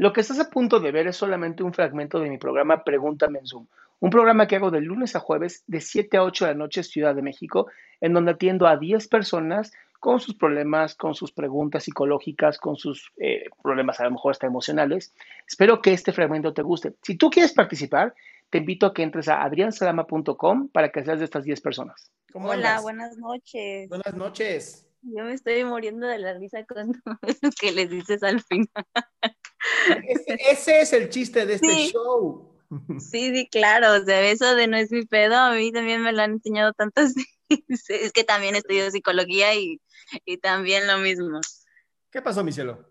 Lo que estás a punto de ver es solamente un fragmento de mi programa Pregúntame en Zoom, un programa que hago de lunes a jueves de 7 a 8 de la noche Ciudad de México, en donde atiendo a 10 personas con sus problemas, con sus preguntas psicológicas, con sus eh, problemas a lo mejor hasta emocionales. Espero que este fragmento te guste. Si tú quieres participar, te invito a que entres a adriansalama.com para que seas de estas 10 personas. Hola, buenas noches. Buenas noches. Yo me estoy muriendo de la risa con lo que les dices al final. Ese, ese es el chiste de este Sí. show. Sí, sí, claro, o sea, eso de no es mi pedo, a mí también me lo han enseñado tantas veces. Es que también estudio psicología y, y también lo mismo. ¿Qué pasó, mi cielo?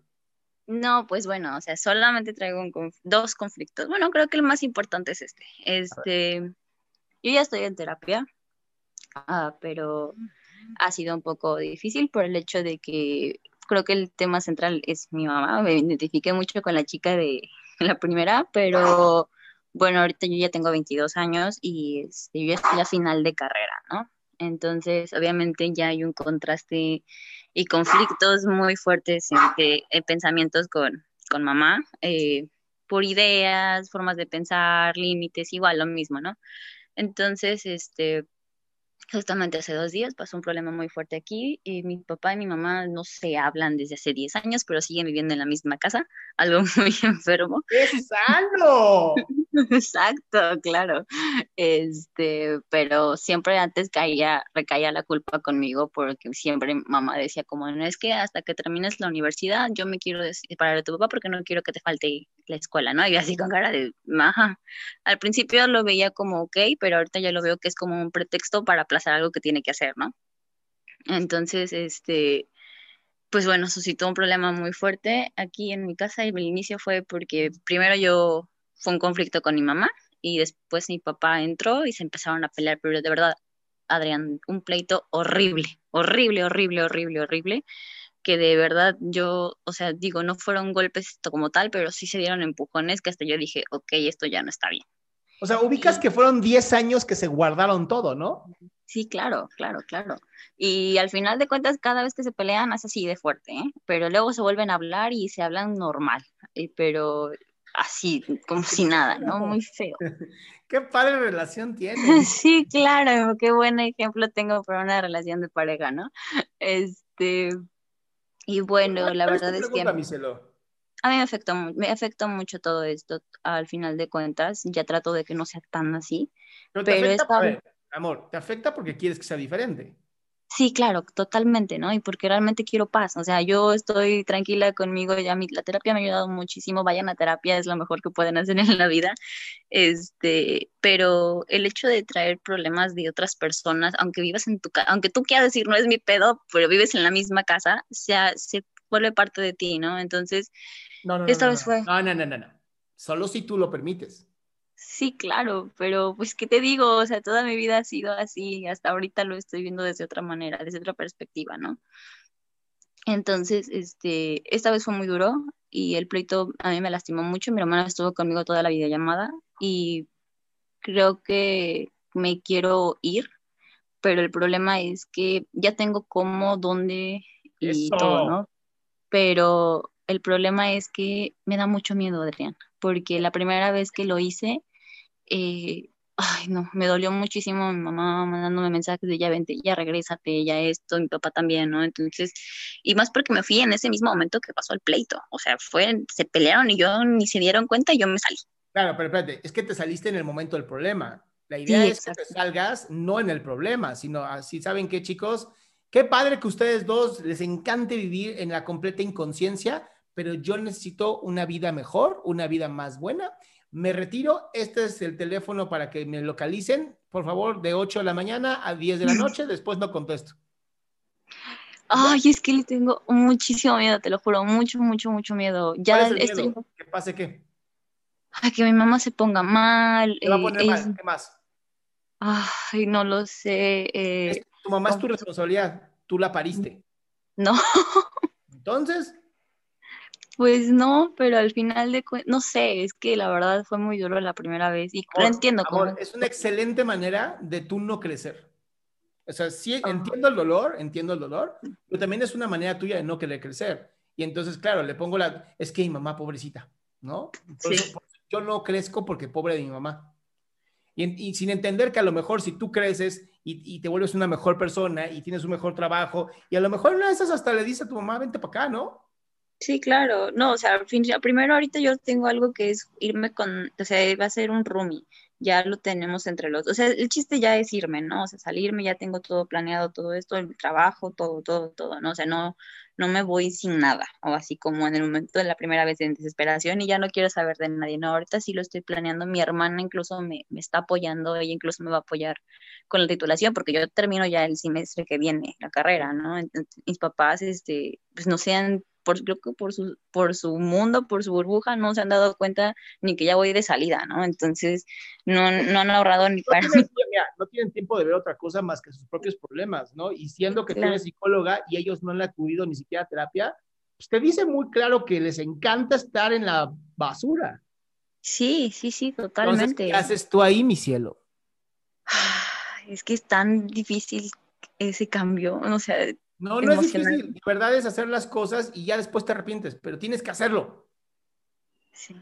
No, pues bueno, o sea, solamente traigo un conf- dos conflictos. Bueno, creo que el más importante es este. Este, yo ya estoy en terapia, ah, pero ha sido un poco difícil por el hecho de que creo que el tema central es mi mamá. Me identifiqué mucho con la chica de la primera, pero bueno, ahorita yo ya tengo 22 años y este, yo ya estoy a final de carrera, ¿no? Entonces, obviamente ya hay un contraste y conflictos muy fuertes entre eh, pensamientos con, con mamá, eh, por ideas, formas de pensar, límites, igual lo mismo, ¿no? Entonces, este, justamente hace dos días pasó un problema muy fuerte aquí y mi papá y mi mamá no se hablan desde hace 10 años, pero siguen viviendo en la misma casa, algo muy enfermo. ¡Es sano! Exacto, claro. Este, pero siempre antes caía, recaía la culpa conmigo porque siempre mamá decía como, no es que hasta que termines la universidad yo me quiero separar de tu papá porque no quiero que te falte la escuela, ¿no? Y así con cara de, ajá. Al principio lo veía como ok, pero ahorita ya lo veo que es como un pretexto para aplazar algo que tiene que hacer, ¿no? Entonces, este, pues bueno, suscitó un problema muy fuerte aquí en mi casa y el inicio fue porque primero yo fue un conflicto con mi mamá y después mi papá entró y se empezaron a pelear, pero de verdad, Adrián, un pleito horrible, horrible, horrible, horrible, horrible, que de verdad yo, o sea, digo, no fueron golpes como tal, pero sí se dieron empujones que hasta yo dije, ok, esto ya no está bien. O sea, ubicas que fueron 10 años que se guardaron todo, ¿no? Sí, claro, claro, claro. Y al final de cuentas, cada vez que se pelean es así de fuerte, ¿eh? Pero luego se vuelven a hablar y se hablan normal, eh, pero así, como si nada, ¿no? Muy feo. Qué padre relación tienen. Sí, claro, qué buen ejemplo tengo para una relación de pareja, ¿no? Este, y bueno, la ¿Cuál es tu verdad es que a mí me afectó, me afectó mucho todo esto al final de cuentas, ya trato de que no sea tan así, Pero te pero afecta, esta- a ver, amor, te afecta porque quieres que sea diferente. Sí, claro, totalmente, ¿no? Y porque realmente quiero paz, o sea, yo estoy tranquila conmigo, ya mi, la terapia me ha ayudado muchísimo, vayan a terapia, es lo mejor que pueden hacer en la vida, este, pero el hecho de traer problemas de otras personas, aunque vivas en tu casa, aunque tú quieras decir no es mi pedo, pero vives en la misma casa, sea, se vuelve parte de ti, ¿no? Entonces, No, no, no. Esta no, vez no. fue. No, no, no, no, no. Solo si tú lo permites. Sí, claro, pero pues, ¿qué te digo? O sea, toda mi vida ha sido así, hasta ahorita lo estoy viendo desde otra manera, desde otra perspectiva, ¿no? Entonces, este, esta vez fue muy duro y el pleito a mí me lastimó mucho. Mi hermana estuvo conmigo toda la videollamada y creo que me quiero ir, pero el problema es que ya tengo cómo, dónde y Eso. todo, ¿no? Pero el problema es que me da mucho miedo, Adrián, porque la primera vez que lo hice, eh, ay, no, me dolió muchísimo mi mamá mandándome mensajes de ya vente, ya regrésate, ya esto, mi papá también, ¿no? Entonces, y más porque me fui en ese mismo momento que pasó el pleito, o sea, fue, se pelearon y yo ni se dieron cuenta y yo me salí. Claro, pero espérate, es que te saliste en el momento del problema. La idea Sí, es que te exacto. salgas no en el problema, sino así, ¿saben qué, chicos? Qué padre que ustedes dos les encante vivir en la completa inconsciencia, pero yo necesito una vida mejor, una vida más buena. Me retiro, este es el teléfono para que me localicen, por favor, de 8 de la mañana a 10 de la noche, después no contesto. Ay, es que le tengo muchísimo miedo, te lo juro, mucho, mucho, mucho miedo. ¿Cuál Ya es el estoy, miedo? ¿Que pase qué? ay, que mi mamá se ponga mal, ¿Te va a eh, poner mal? ¿Qué más? ay, no lo sé, eh, tu mamá es tu responsabilidad, tú la pariste. no, Entonces, pues no, pero al final de cuentas, no sé, es que la verdad fue muy duro la primera vez y lo Amor, entiendo amor, como, es una excelente manera de tú no crecer. O sea, sí, Ah. entiendo el dolor, entiendo el dolor, pero también es una manera tuya de no querer crecer. Y entonces, claro, le pongo la, es que mi mamá pobrecita, ¿no? Sí. eso yo no crezco porque pobre de mi mamá. Y, y sin entender que a lo mejor si tú creces y, y te vuelves una mejor persona y tienes un mejor trabajo, y a lo mejor una de esas hasta le dice a tu mamá, vente para acá, ¿no? Sí, claro. No, o sea, fin, primero ahorita yo tengo algo que es irme con, o sea, va a ser un roomie. Ya lo tenemos entre los, o sea, el chiste ya es irme, ¿no? O sea, salirme, ya tengo todo planeado, todo esto, el trabajo, todo, todo, todo, ¿no? O sea, no, no me voy sin nada, o así como en el momento de la primera vez en desesperación y ya no quiero saber de nadie, ¿no? Ahorita sí lo estoy planeando, mi hermana incluso me, me está apoyando, ella incluso me va a apoyar con la titulación, porque yo termino ya el semestre que viene, la carrera, ¿no? Mis papás, este, pues no sean, por, creo que por su, por su mundo, por su burbuja, no se han dado cuenta ni que ya voy de salida, ¿no? Entonces, no, no han ahorrado ni no para tienen, mira, no tienen tiempo de ver otra cosa más que sus propios problemas, ¿no? Y siendo que tú Claro. eres psicóloga y ellos no han acudido ni siquiera a terapia, pues te dice muy claro que les encanta estar en la basura. Sí, sí, sí, Entonces, totalmente. ¿qué haces tú ahí, mi cielo? Es que es tan difícil ese cambio, o sea, No, no es difícil. De verdad es hacer las cosas y ya después te arrepientes, pero tienes que hacerlo. sí.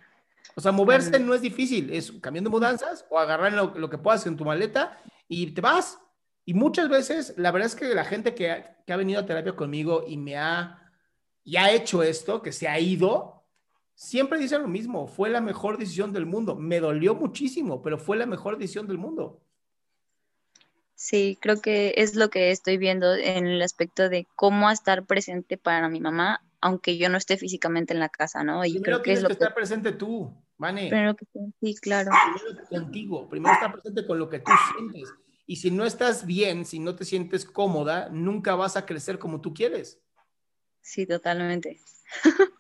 O sea, moverse Claro. no es difícil, es cambiando mudanzas o agarrar lo, lo que puedas en tu maleta y te vas. Y muchas veces, la verdad es que la gente que ha, que ha venido a terapia conmigo y me ha, y ha hecho esto, que se ha ido, siempre dicen lo mismo, fue la mejor decisión del mundo. Me dolió muchísimo, pero fue la mejor decisión del mundo. Sí, creo que es lo que estoy viendo en el aspecto de cómo estar presente para mi mamá, aunque yo no esté físicamente en la casa, ¿no? Y Primero creo que es lo que que, estar presente tú, Vane. primero que sí, claro. primero contigo, primero estar presente con lo que tú sientes. Y si no estás bien, si no te sientes cómoda, nunca vas a crecer como tú quieres. Sí, totalmente.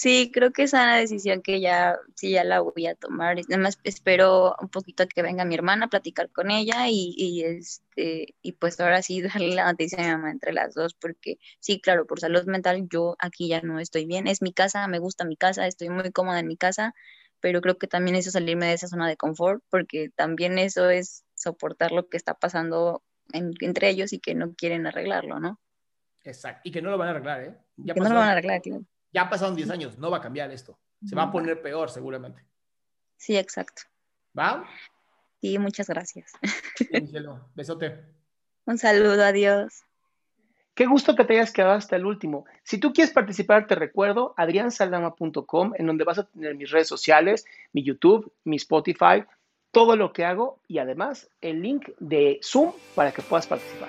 Sí, creo que esa es una decisión que ya, sí, ya la voy a tomar. Nada más espero un poquito a que venga mi hermana a platicar con ella y, y, este, y pues ahora sí darle la noticia a mi mamá entre las dos, porque sí, claro, por salud mental yo aquí ya no estoy bien. Es mi casa, me gusta mi casa, estoy muy cómoda en mi casa, pero creo que también eso salirme de esa zona de confort, porque también eso es soportar lo que está pasando en- entre ellos y que no quieren arreglarlo, ¿no? Exacto. Y que no lo van a arreglar, ¿eh? Ya, que no lo van a arreglar, claro. Ya pasaron 10 años, no va a cambiar esto. Se va a poner peor seguramente. Sí, exacto. ¿Va? Sí, muchas gracias. Besote. Un saludo, adiós. Qué gusto que te hayas quedado hasta el último. Si tú quieres participar, te recuerdo adriansaldama.com, en donde vas a tener mis redes sociales, mi YouTube, mi Spotify, todo lo que hago y además el link de Zoom para que puedas participar.